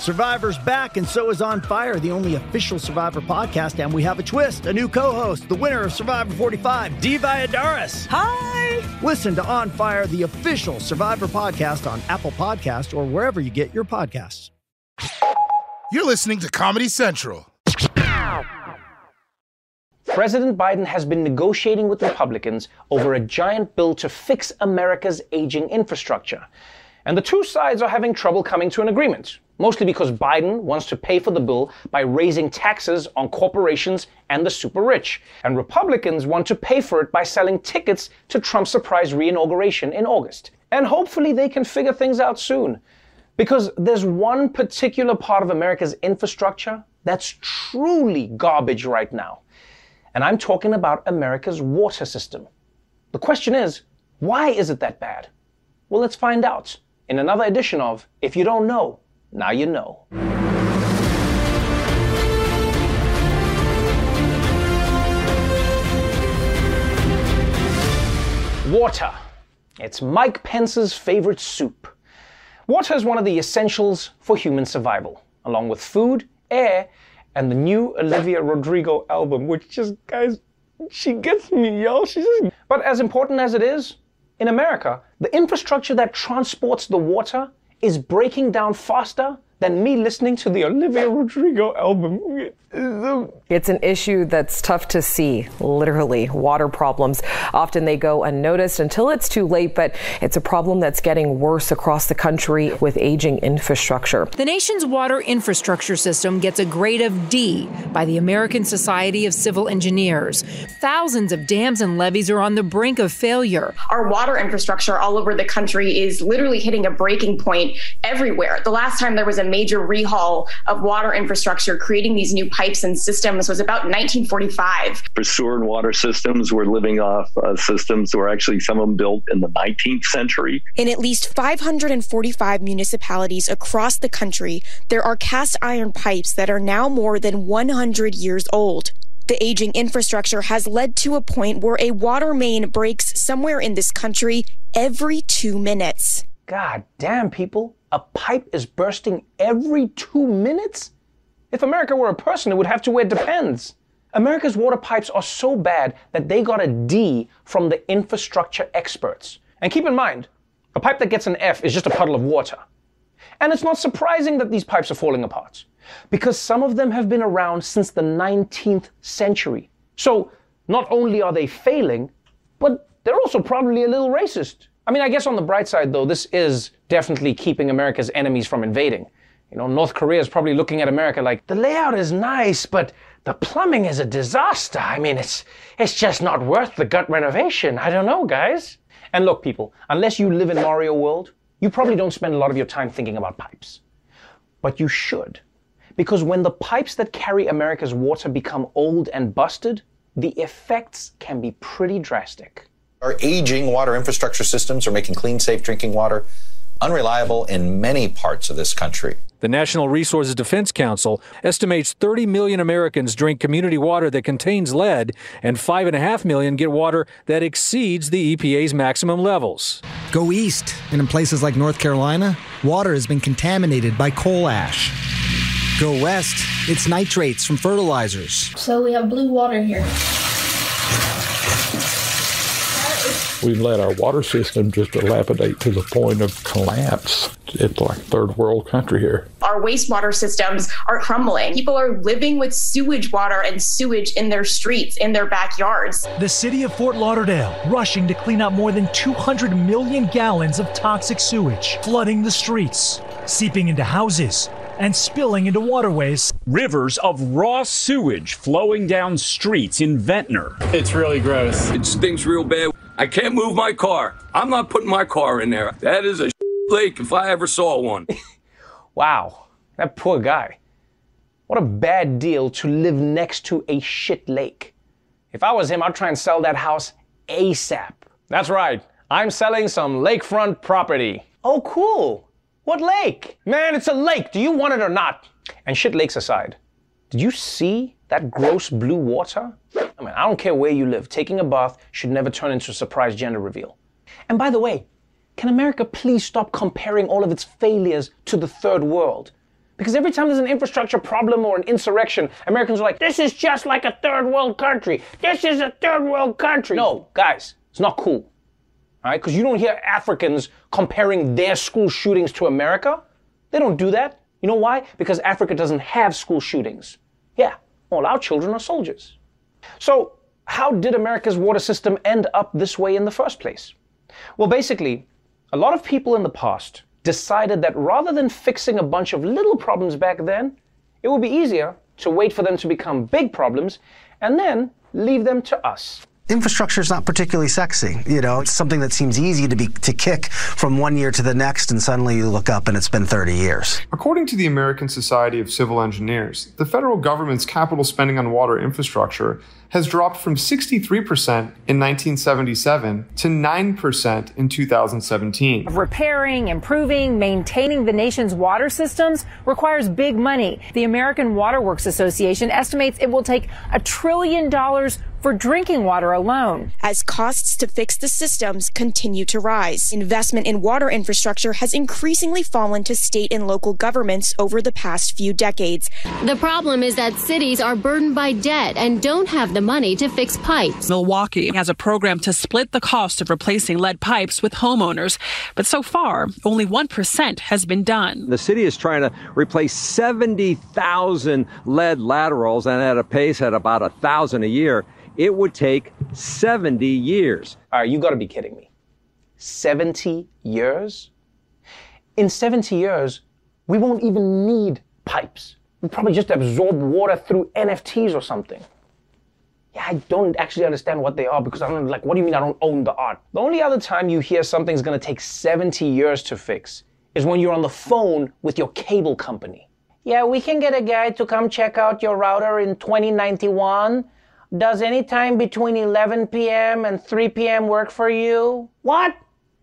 Survivor's back, and so is On Fire, the only official Survivor podcast. And we have a twist a new co host, the winner of Survivor 45, Dee Valladares. Hi! Listen to On Fire, the official Survivor podcast on Apple Podcast or wherever you get your podcasts. You're listening to Comedy Central. President Biden has been negotiating with Republicans over a giant bill to fix America's aging infrastructure. And the two sides are having trouble coming to an agreement, mostly because Biden wants to pay for the bill by raising taxes on corporations and the super rich, and Republicans want to pay for it by selling tickets to Trump's surprise reinauguration in August. And hopefully they can figure things out soon. Because there's one particular part of America's infrastructure that's truly garbage right now. And I'm talking about America's water system. The question is, why is it that bad? Well, let's find out in another edition of If You Don't Know, Now You Know. Water. It's Mike Pence's favorite soup. Water is one of the essentials for human survival, along with food, air, and the new Olivia Rodrigo album, which just, guys, she gets me, yo. She's just... But as important as it is, in America, the infrastructure that transports the water is breaking down faster than me listening to the Olivia Rodrigo album. It's an issue that's tough to see, literally. Water problems. Often they go unnoticed until it's too late, but it's a problem that's getting worse across the country with aging infrastructure. The nation's water infrastructure system gets a grade of D by the American Society of Civil Engineers. Thousands of dams and levees are on the brink of failure. Our water infrastructure all over the country is literally hitting a breaking point everywhere. The last time there was a major rehaul of water infrastructure, creating these new pipes and systems, was about 1945. For sewer and water systems, we're living off uh, systems that were actually some of them built in the 19th century. In at least 545 municipalities across the country, there are cast iron pipes that are now more than 100 years old. The aging infrastructure has led to a point where a water main breaks somewhere in this country every two minutes. God damn, people. A pipe is bursting every two minutes? If America were a person, it would have to wear depends. America's water pipes are so bad that they got a D from the infrastructure experts. And keep in mind, a pipe that gets an F is just a puddle of water. And it's not surprising that these pipes are falling apart, because some of them have been around since the 19th century. So not only are they failing, but they're also probably a little racist. I mean, I guess on the bright side, though, this is definitely keeping America's enemies from invading. You know, North Korea is probably looking at America like, the layout is nice, but the plumbing is a disaster. I mean, it's, it's just not worth the gut renovation. I don't know, guys. And look, people, unless you live in Mario World, you probably don't spend a lot of your time thinking about pipes. But you should. Because when the pipes that carry America's water become old and busted, the effects can be pretty drastic. Our aging water infrastructure systems are making clean, safe drinking water unreliable in many parts of this country. The Natural Resources Defense Council estimates 30 million Americans drink community water that contains lead, and 5.5 million get water that exceeds the EPA's maximum levels. Go east, and in places like North Carolina, water has been contaminated by coal ash. Go west, it's nitrates from fertilizers. So we have blue water here. We've let our water system just dilapidate to the point of collapse. It's like third world country here. Our wastewater systems are crumbling. People are living with sewage water and sewage in their streets, in their backyards. The city of Fort Lauderdale rushing to clean up more than 200 million gallons of toxic sewage, flooding the streets, seeping into houses, and spilling into waterways. Rivers of raw sewage flowing down streets in Ventnor. It's really gross. It stinks real bad. I can't move my car. I'm not putting my car in there. That is a lake if I ever saw one. wow. That poor guy. What a bad deal to live next to a shit lake. If I was him, I'd try and sell that house ASAP. That's right. I'm selling some lakefront property. Oh, cool. What lake? Man, it's a lake. Do you want it or not? And shit lakes aside, did you see that gross blue water? I mean, I don't care where you live. Taking a bath should never turn into a surprise gender reveal. And by the way, can America please stop comparing all of its failures to the third world? Because every time there's an infrastructure problem or an insurrection, Americans are like, this is just like a third world country. This is a third world country. No, guys, it's not cool. All right? Because you don't hear Africans comparing their school shootings to America. They don't do that. You know why? Because Africa doesn't have school shootings. Yeah, all our children are soldiers. So, how did America's water system end up this way in the first place? Well, basically, a lot of people in the past decided that rather than fixing a bunch of little problems back then, it would be easier to wait for them to become big problems and then leave them to us infrastructure is not particularly sexy. You know, it's something that seems easy to be to kick from one year to the next, and suddenly you look up and it's been 30 years. According to the American Society of Civil Engineers, the federal government's capital spending on water infrastructure has dropped from 63% in 1977 to 9% in 2017. Repairing, improving, maintaining the nation's water systems requires big money. The American Water Works Association estimates it will take a trillion dollars for drinking water alone. As costs to fix the systems continue to rise, investment in water infrastructure has increasingly fallen to state and local governments over the past few decades. The problem is that cities are burdened by debt and don't have the money to fix pipes. Milwaukee has a program to split the cost of replacing lead pipes with homeowners, but so far, only 1% has been done. The city is trying to replace 70,000 lead laterals and at a pace at about a thousand a year it would take 70 years. All right, you got to be kidding me. 70 years? In 70 years, we won't even need pipes. We'll probably just absorb water through NFTs or something. Yeah, I don't actually understand what they are because I don't like, what do you mean I don't own the art? The only other time you hear something's gonna take 70 years to fix is when you're on the phone with your cable company. Yeah, we can get a guy to come check out your router in 2091 does any time between 11 p.m. and 3 p.m. work for you? What?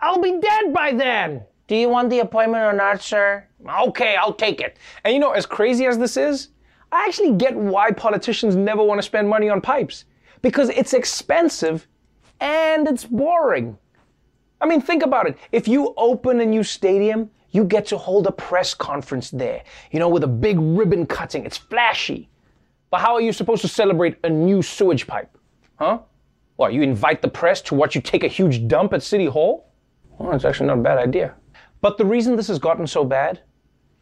I'll be dead by then. Do you want the appointment or not, sir? Okay, I'll take it. And you know, as crazy as this is, I actually get why politicians never want to spend money on pipes. Because it's expensive and it's boring. I mean, think about it. If you open a new stadium, you get to hold a press conference there, you know, with a big ribbon cutting. It's flashy. But how are you supposed to celebrate a new sewage pipe? Huh? What, you invite the press to watch you take a huge dump at City Hall? Well, that's actually not a bad idea. But the reason this has gotten so bad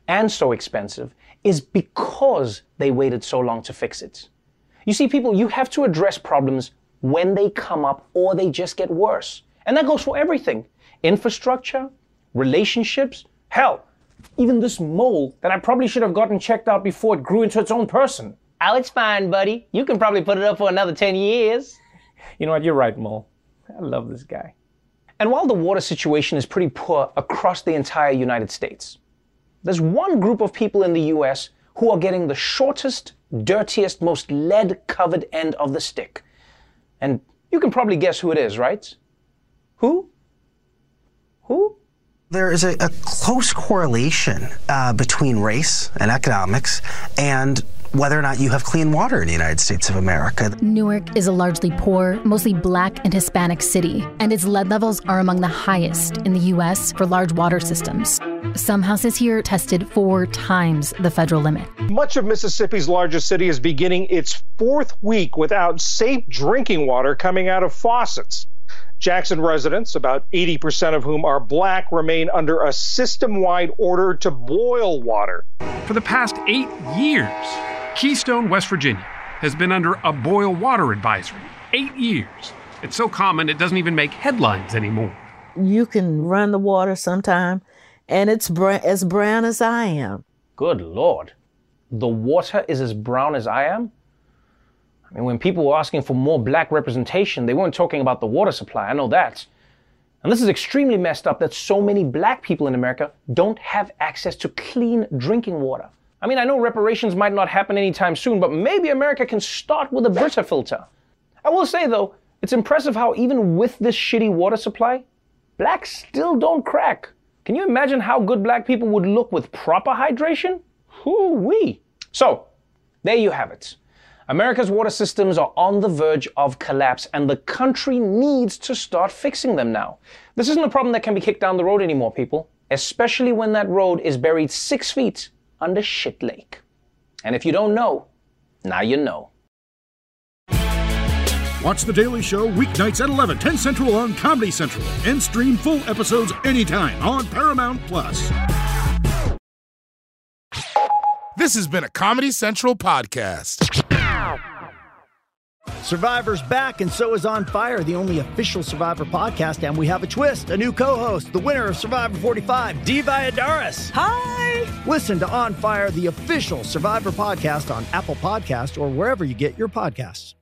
and so expensive is because they waited so long to fix it. You see, people, you have to address problems when they come up or they just get worse. And that goes for everything infrastructure, relationships, hell, even this mole that I probably should have gotten checked out before it grew into its own person. Oh, it's fine, buddy. You can probably put it up for another 10 years. You know what? You're right, Mole. I love this guy. And while the water situation is pretty poor across the entire United States, there's one group of people in the US who are getting the shortest, dirtiest, most lead covered end of the stick. And you can probably guess who it is, right? Who? Who? There is a, a close correlation uh, between race and economics and whether or not you have clean water in the United States of America. Newark is a largely poor, mostly black and Hispanic city, and its lead levels are among the highest in the U.S. for large water systems. Some houses here tested four times the federal limit. Much of Mississippi's largest city is beginning its fourth week without safe drinking water coming out of faucets. Jackson residents, about 80% of whom are black, remain under a system wide order to boil water. For the past eight years, Keystone, West Virginia, has been under a boil water advisory. Eight years. It's so common it doesn't even make headlines anymore. You can run the water sometime, and it's br- as brown as I am. Good Lord. The water is as brown as I am? I mean, when people were asking for more black representation, they weren't talking about the water supply. I know that. And this is extremely messed up that so many black people in America don't have access to clean drinking water. I mean, I know reparations might not happen anytime soon, but maybe America can start with a Brita filter. I will say though, it's impressive how even with this shitty water supply, blacks still don't crack. Can you imagine how good black people would look with proper hydration? Whoo wee. So, there you have it. America's water systems are on the verge of collapse, and the country needs to start fixing them now. This isn't a problem that can be kicked down the road anymore, people, especially when that road is buried six feet under shit lake. And if you don't know, now you know. Watch The Daily Show weeknights at 11, 10 Central on Comedy Central, and stream full episodes anytime on Paramount Plus. This has been a Comedy Central podcast. Survivor's back, and so is On Fire, the only official Survivor podcast. And we have a twist a new co host, the winner of Survivor 45, Dee Valladares. Hi! Listen to On Fire, the official Survivor podcast on Apple Podcast or wherever you get your podcasts.